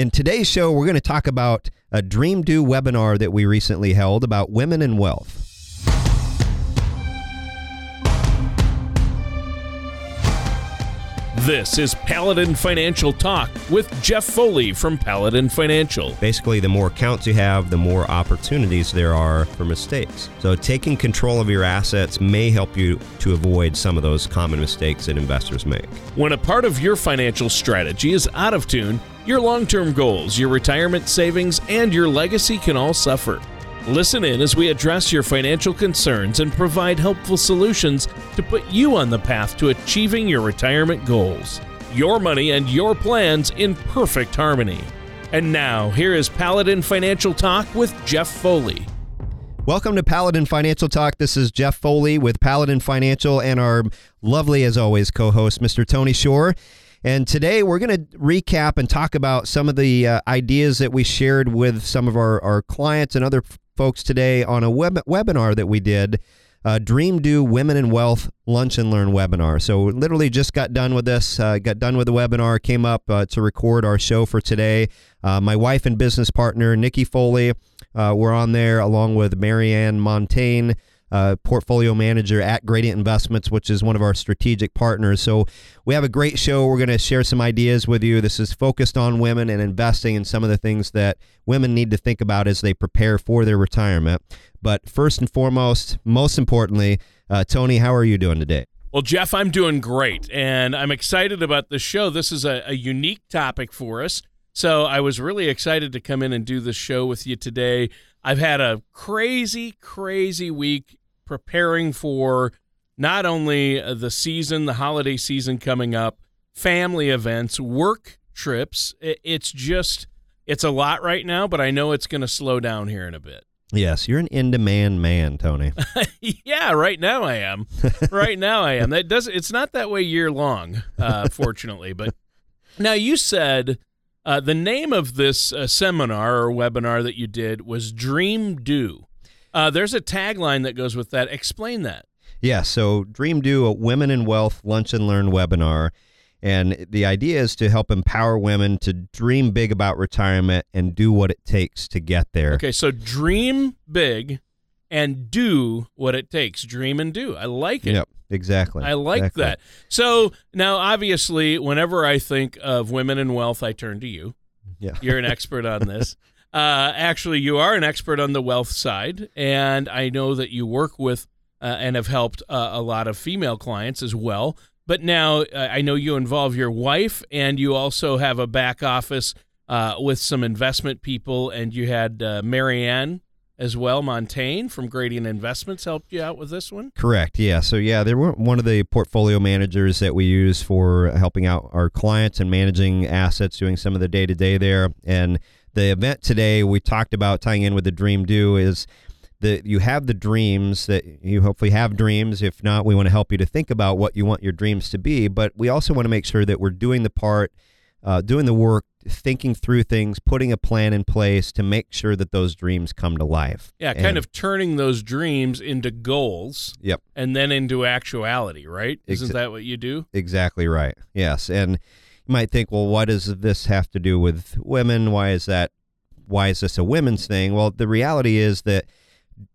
In today's show, we're going to talk about a Dream Do webinar that we recently held about women and wealth. This is Paladin Financial Talk with Jeff Foley from Paladin Financial. Basically, the more accounts you have, the more opportunities there are for mistakes. So, taking control of your assets may help you to avoid some of those common mistakes that investors make. When a part of your financial strategy is out of tune, your long term goals, your retirement savings, and your legacy can all suffer. Listen in as we address your financial concerns and provide helpful solutions to put you on the path to achieving your retirement goals. Your money and your plans in perfect harmony. And now, here is Paladin Financial Talk with Jeff Foley. Welcome to Paladin Financial Talk. This is Jeff Foley with Paladin Financial and our lovely, as always, co host, Mr. Tony Shore. And today we're going to recap and talk about some of the uh, ideas that we shared with some of our, our clients and other folks today on a web- webinar that we did. Uh, Dream Do Women and Wealth Lunch and Learn webinar. So, literally just got done with this, uh, got done with the webinar, came up uh, to record our show for today. Uh, my wife and business partner, Nikki Foley, uh, were on there along with Marianne Montaigne uh, portfolio manager at Gradient Investments, which is one of our strategic partners. So we have a great show. We're going to share some ideas with you. This is focused on women and investing in some of the things that women need to think about as they prepare for their retirement. But first and foremost, most importantly, uh, Tony, how are you doing today? Well, Jeff, I'm doing great, and I'm excited about the show. This is a, a unique topic for us. So I was really excited to come in and do this show with you today. I've had a crazy, crazy week preparing for not only the season, the holiday season coming up, family events, work trips. It's just, it's a lot right now, but I know it's going to slow down here in a bit. Yes, you're an in-demand man, Tony. yeah, right now I am. right now I am. That does. It's not that way year long, uh, fortunately. But now you said uh, the name of this uh, seminar or webinar that you did was Dream Do. Uh, there's a tagline that goes with that. Explain that. Yeah, so Dream Do a Women in Wealth Lunch and Learn webinar. And the idea is to help empower women to dream big about retirement and do what it takes to get there. Okay, so dream big and do what it takes. Dream and do. I like it. Yep, exactly. I like exactly. that. So now, obviously, whenever I think of women in wealth, I turn to you. Yeah. You're an expert on this. Uh, actually, you are an expert on the wealth side, and I know that you work with uh, and have helped uh, a lot of female clients as well. But now uh, I know you involve your wife, and you also have a back office uh, with some investment people, and you had uh, Marianne as well, Montaigne from Gradient Investments helped you out with this one. Correct. Yeah. So yeah, they were one of the portfolio managers that we use for helping out our clients and managing assets, doing some of the day to day there, and the event today we talked about tying in with the dream do is that you have the dreams that you hopefully have dreams. If not we want to help you to think about what you want your dreams to be. But we also want to make sure that we're doing the part uh, doing the work thinking through things putting a plan in place to make sure that those dreams come to life. Yeah kind and, of turning those dreams into goals yep. and then into actuality right? Isn't Exa- that what you do? Exactly right. Yes. And might think, well, what does this have to do with women? Why is that? Why is this a women's thing? Well, the reality is that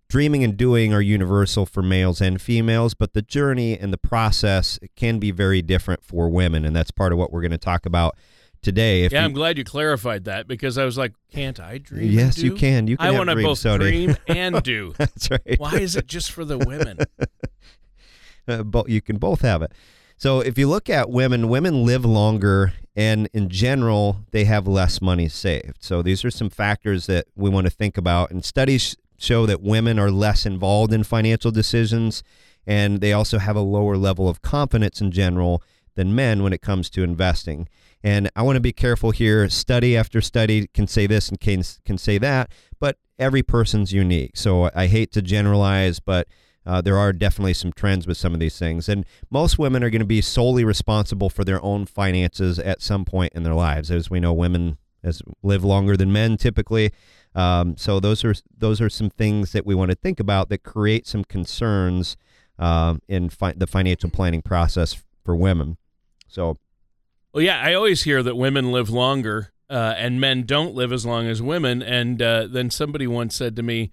dreaming and doing are universal for males and females, but the journey and the process can be very different for women, and that's part of what we're going to talk about today. If yeah, you, I'm glad you clarified that because I was like, can't I dream? Yes, you can. You can. I want to both Tony. dream and do. that's right. Why is it just for the women? uh, but you can both have it. So if you look at women, women live longer and in general, they have less money saved. So these are some factors that we want to think about. And studies show that women are less involved in financial decisions and they also have a lower level of confidence in general than men when it comes to investing. And I want to be careful here. Study after study can say this and can, can say that, but every person's unique. So I hate to generalize, but uh, there are definitely some trends with some of these things. And most women are going to be solely responsible for their own finances at some point in their lives. As we know, women as live longer than men typically. Um, so those are those are some things that we want to think about that create some concerns uh, in fi- the financial planning process for women. So, well, yeah, I always hear that women live longer uh, and men don't live as long as women. And uh, then somebody once said to me,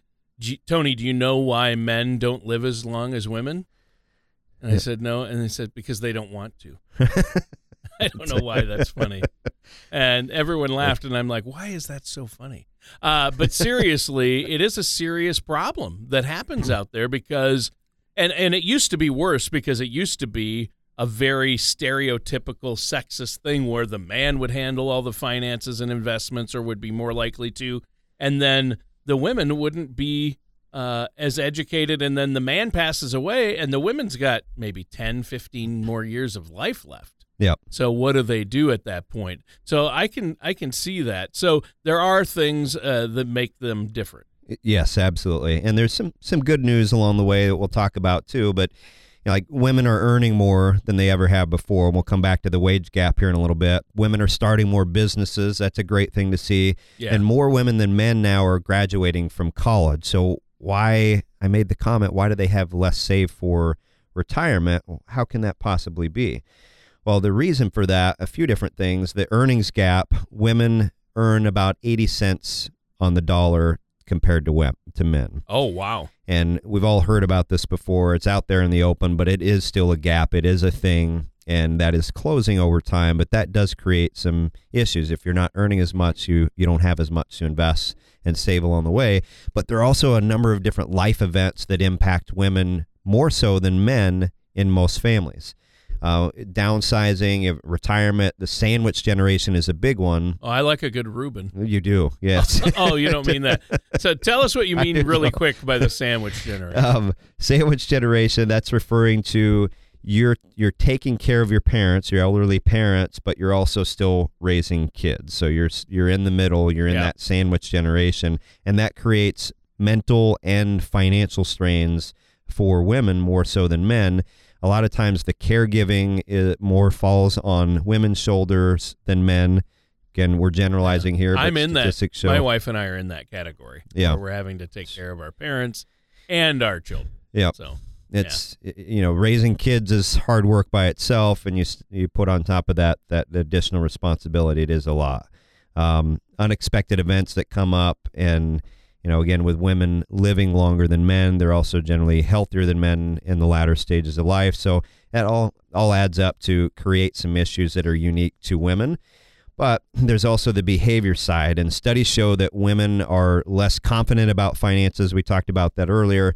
Tony, do you know why men don't live as long as women? And I said, no. And they said, because they don't want to. I don't know why that's funny. And everyone laughed, and I'm like, why is that so funny? Uh, but seriously, it is a serious problem that happens out there because, and and it used to be worse because it used to be a very stereotypical sexist thing where the man would handle all the finances and investments or would be more likely to, and then the women wouldn't be uh, as educated and then the man passes away and the women's got maybe 10 15 more years of life left Yep. So what do they do at that point? So I can I can see that. So there are things uh, that make them different. Yes, absolutely. And there's some some good news along the way that we'll talk about too. But know, like women are earning more than they ever have before. And We'll come back to the wage gap here in a little bit. Women are starting more businesses. That's a great thing to see. Yeah. And more women than men now are graduating from college. So why I made the comment, why do they have less saved for retirement? How can that possibly be? Well, the reason for that, a few different things. The earnings gap, women earn about 80 cents on the dollar compared to to men. Oh, wow. And we've all heard about this before. It's out there in the open, but it is still a gap. It is a thing and that is closing over time, but that does create some issues. If you're not earning as much, you you don't have as much to invest and save along the way. But there are also a number of different life events that impact women more so than men in most families uh, downsizing, retirement. The sandwich generation is a big one. Oh, I like a good Reuben. You do, yes. oh, you don't mean that. So tell us what you mean really quick by the sandwich generation. Um, sandwich generation. That's referring to you're you're taking care of your parents, your elderly parents, but you're also still raising kids. So you're you're in the middle. You're in yeah. that sandwich generation, and that creates mental and financial strains for women more so than men a lot of times the caregiving is, more falls on women's shoulders than men. Again, we're generalizing here. I'm in that. Show. My wife and I are in that category. Yeah, we're having to take care of our parents and our children. Yeah. So it's yeah. you know raising kids is hard work by itself, and you you put on top of that that additional responsibility. It is a lot. Um, unexpected events that come up and you know, again, with women living longer than men, they're also generally healthier than men in the latter stages of life. So that all all adds up to create some issues that are unique to women. But there's also the behavior side, and studies show that women are less confident about finances. We talked about that earlier,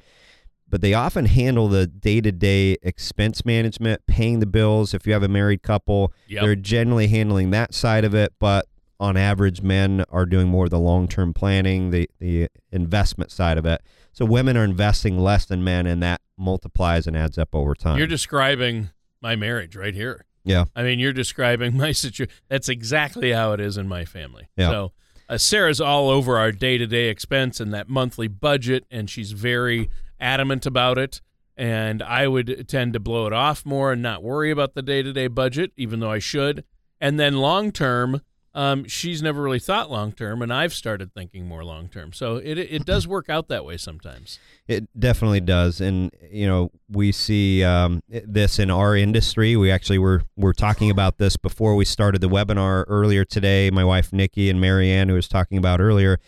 but they often handle the day to day expense management, paying the bills. If you have a married couple, yep. they're generally handling that side of it, but on average, men are doing more of the long term planning, the, the investment side of it. So women are investing less than men, and that multiplies and adds up over time. You're describing my marriage right here. Yeah. I mean, you're describing my situation. That's exactly how it is in my family. Yeah. So uh, Sarah's all over our day to day expense and that monthly budget, and she's very adamant about it. And I would tend to blow it off more and not worry about the day to day budget, even though I should. And then long term, um, she's never really thought long term, and I've started thinking more long term. So it it does work out that way sometimes. It definitely does, and you know we see um, this in our industry. We actually were were talking about this before we started the webinar earlier today. My wife Nikki and Marianne, who was talking about earlier,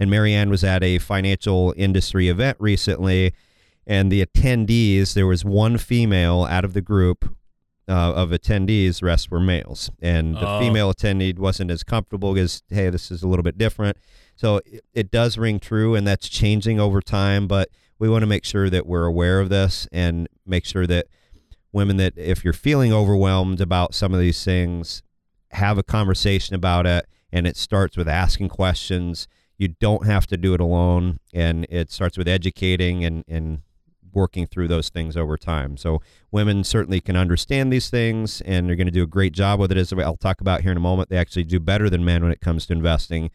and Marianne was at a financial industry event recently, and the attendees there was one female out of the group uh, of attendees, the rest were males. And the oh. female attendee wasn't as comfortable because, hey, this is a little bit different. So it, it does ring true, and that's changing over time. But we want to make sure that we're aware of this and make sure that women that if you're feeling overwhelmed about some of these things, have a conversation about it. And it starts with asking questions. You don't have to do it alone. And it starts with educating and, and working through those things over time. So women certainly can understand these things and they're going to do a great job with it as I'll talk about here in a moment. They actually do better than men when it comes to investing,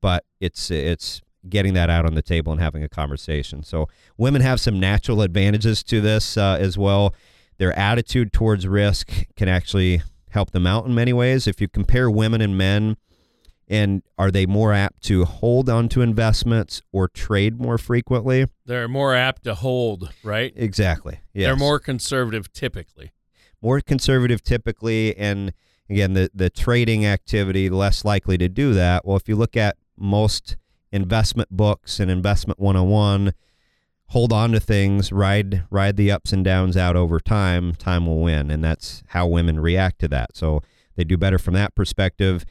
but it's it's getting that out on the table and having a conversation. So women have some natural advantages to this uh, as well. Their attitude towards risk can actually help them out in many ways. If you compare women and men, and are they more apt to hold onto investments or trade more frequently? They're more apt to hold, right? Exactly. Yes. They're more conservative typically. More conservative typically and again, the, the trading activity, less likely to do that. Well, if you look at most investment books and investment 101, hold on to things, ride ride the ups and downs out over time, time will win. And that's how women react to that. So they do better from that perspective.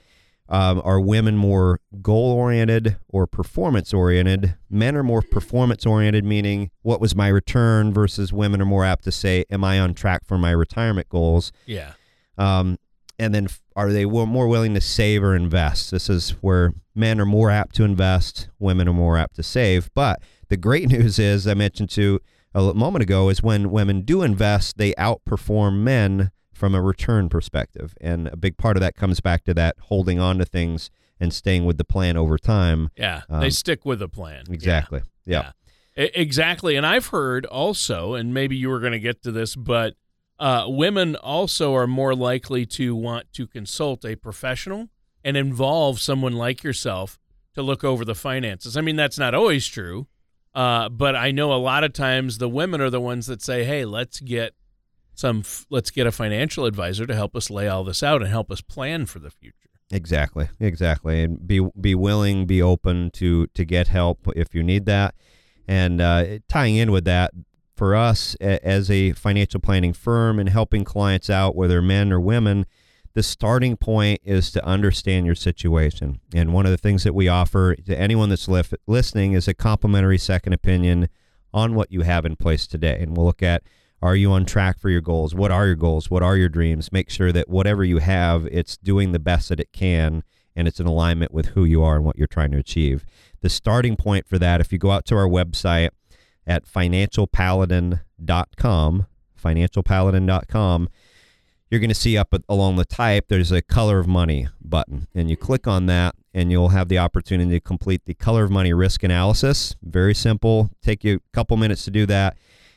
Um, are women more goal oriented or performance oriented? Men are more performance oriented, meaning what was my return, versus women are more apt to say, Am I on track for my retirement goals? Yeah. Um, and then are they more willing to save or invest? This is where men are more apt to invest, women are more apt to save. But the great news is, I mentioned to a moment ago, is when women do invest, they outperform men from a return perspective. And a big part of that comes back to that holding on to things and staying with the plan over time. Yeah, um, they stick with the plan. Exactly. Yeah. yeah. Exactly. And I've heard also, and maybe you were going to get to this, but uh, women also are more likely to want to consult a professional and involve someone like yourself to look over the finances. I mean, that's not always true, uh, but I know a lot of times the women are the ones that say, "Hey, let's get some, let's get a financial advisor to help us lay all this out and help us plan for the future." Exactly, exactly, and be be willing, be open to to get help if you need that. And uh, tying in with that, for us as a financial planning firm and helping clients out, whether men or women, the starting point is to understand your situation. And one of the things that we offer to anyone that's lif- listening is a complimentary second opinion on what you have in place today. And we'll look at are you on track for your goals? What are your goals? What are your dreams? Make sure that whatever you have, it's doing the best that it can and it's in alignment with who you are and what you're trying to achieve. The starting point for that, if you go out to our website, at financialpaladin.com, financialpaladin.com, you're going to see up along the type, there's a color of money button. And you click on that, and you'll have the opportunity to complete the color of money risk analysis. Very simple. Take you a couple minutes to do that.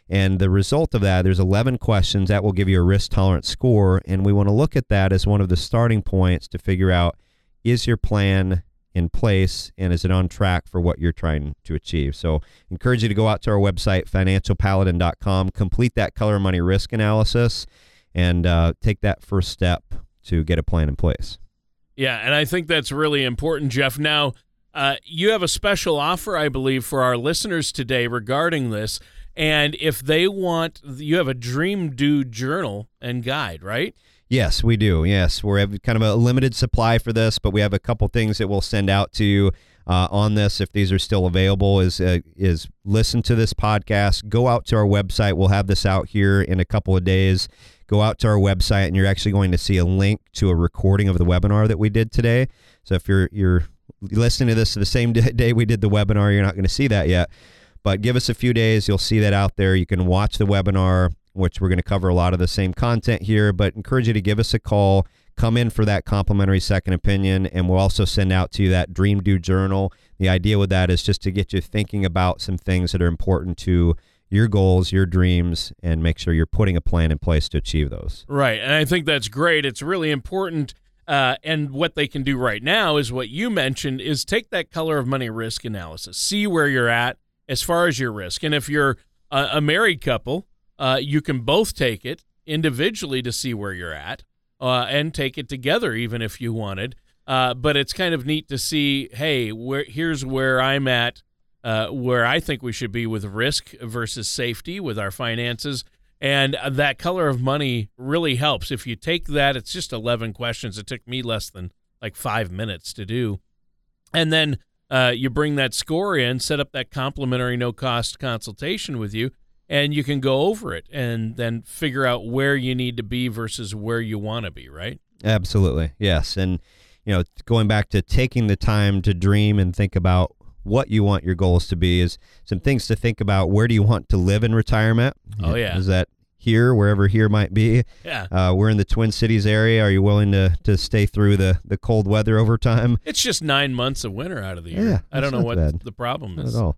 And the result of that, there's 11 questions that will give you a risk tolerance score. And we want to look at that as one of the starting points to figure out is your plan in place and is it on track for what you're trying to achieve? So encourage you to go out to our website financialpaladin.com complete that color money risk analysis and uh, take that first step to get a plan in place. Yeah and i think that's really important jeff. Now uh, you have a special offer i believe for our listeners today regarding this and if they want you have a dream do journal and guide right Yes, we do. Yes, we have kind of a limited supply for this, but we have a couple things that we'll send out to you uh, on this if these are still available. Is uh, is listen to this podcast, go out to our website. We'll have this out here in a couple of days. Go out to our website, and you're actually going to see a link to a recording of the webinar that we did today. So if you're you're listening to this the same day we did the webinar, you're not going to see that yet. But give us a few days, you'll see that out there. You can watch the webinar which we're going to cover a lot of the same content here, but encourage you to give us a call. Come in for that complimentary second opinion, and we'll also send out to you that Dream Do Journal. The idea with that is just to get you thinking about some things that are important to your goals, your dreams, and make sure you're putting a plan in place to achieve those. Right. And I think that's great. It's really important. Uh, and what they can do right now is what you mentioned is take that color of money risk analysis, see where you're at as far as your risk. And if you're a, a married couple, uh, you can both take it individually to see where you're at uh, and take it together even if you wanted. Uh, but it's kind of neat to see, hey, where here's where I'm at, uh, where I think we should be with risk versus safety with our finances. And that color of money really helps. If you take that, it's just 11 questions. It took me less than like five minutes to do. And then uh, you bring that score in, set up that complimentary no cost consultation with you and you can go over it and then figure out where you need to be versus where you want to be, right? Absolutely. Yes. And you know, going back to taking the time to dream and think about what you want your goals to be is some things to think about. Where do you want to live in retirement? Oh yeah. Is that here, wherever here might be? Yeah. Uh, we're in the Twin Cities area. Are you willing to to stay through the the cold weather over time? It's just nine months of winter out of the year. Yeah, I don't know what bad. the problem Not is. at all.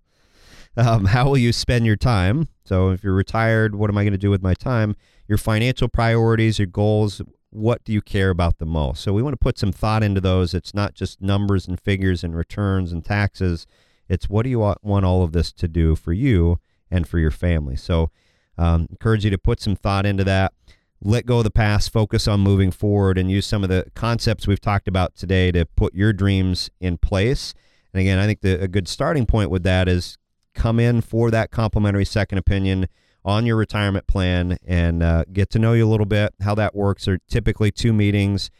Um, how will you spend your time? So, if you're retired, what am I going to do with my time? Your financial priorities, your goals, what do you care about the most? So, we want to put some thought into those. It's not just numbers and figures and returns and taxes. It's what do you want all of this to do for you and for your family? So, um, encourage you to put some thought into that. let go of the past, focus on moving forward, and use some of the concepts we've talked about today to put your dreams in place. And again, I think the, a good starting point with that is come in for that complimentary second opinion on your retirement plan and uh, get to know you a little bit, how that works. Are typically two meetings.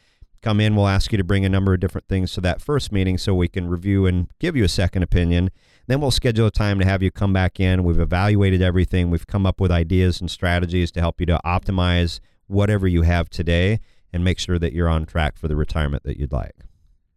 Come in, we'll ask you to bring a number of different things to that first meeting so we can review and give you a second opinion. Then we'll schedule a time to have you come back in. We've evaluated everything. We've come up with ideas and strategies to help you to optimize whatever you have today and make sure that you're on track for the retirement that you'd like.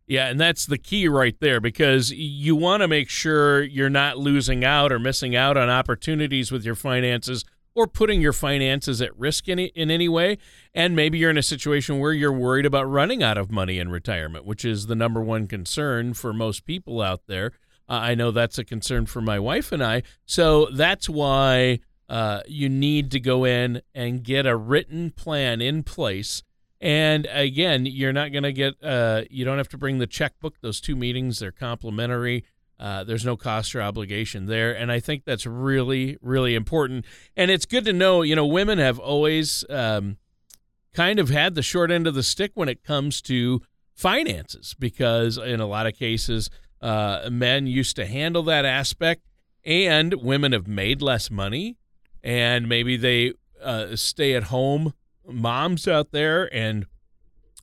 Yeah, and that's the key right there because you want to make sure you're not losing out or missing out on opportunities with your finances or putting your finances at risk in, in any way. And maybe you're in a situation where you're worried about running out of money in retirement, which is the number one concern for most people out there. Uh, I know that's a concern for my wife and I. So that's why uh, you need to go in and get a written plan in place. And again, you're not going to get, uh, you don't have to bring the checkbook. Those two meetings, they're complimentary. Uh, there's no cost or obligation there. And I think that's really, really important. And it's good to know, you know, women have always um, kind of had the short end of the stick when it comes to finances because in a lot of cases, uh, men used to handle that aspect and women have made less money and maybe they uh, stay at home moms out there and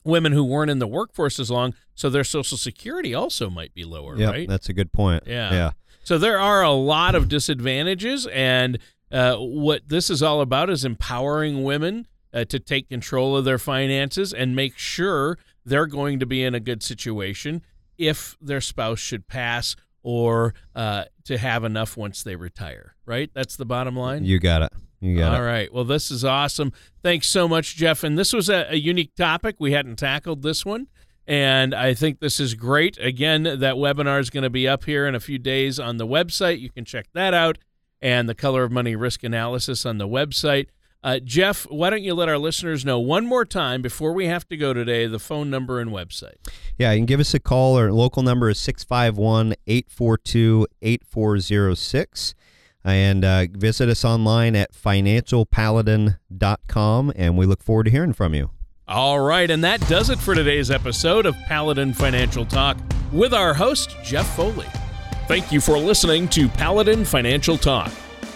women who weren't in the workforce as long, so their social security also might be lower, yeah, right? That's a good point. Yeah. Yeah. So there are a lot of disadvantages, and uh, what this is all about is empowering women uh, to take control of their finances and make sure they're going to be in a good situation if their spouse should pass or uh, to have enough once they retire. Right? That's the bottom line. You got it. You got All it. right. Well, this is awesome. Thanks so much, Jeff. And this was a, a, unique topic. We hadn't tackled this one. And I think this is great. Again, that webinar is going to be up here in a few days on the website. You can check that out. And the color of money risk analysis on the website. Uh, Jeff, why don't you let our listeners know one more time before we have to go today the phone number and website? Yeah, you can give us a call. Our local number is 651 842 8406 and uh, visit us online at financialpaladin.com and we look forward to hearing from you all right and that does it for today's episode of paladin financial talk with our host jeff foley thank you for listening to paladin financial talk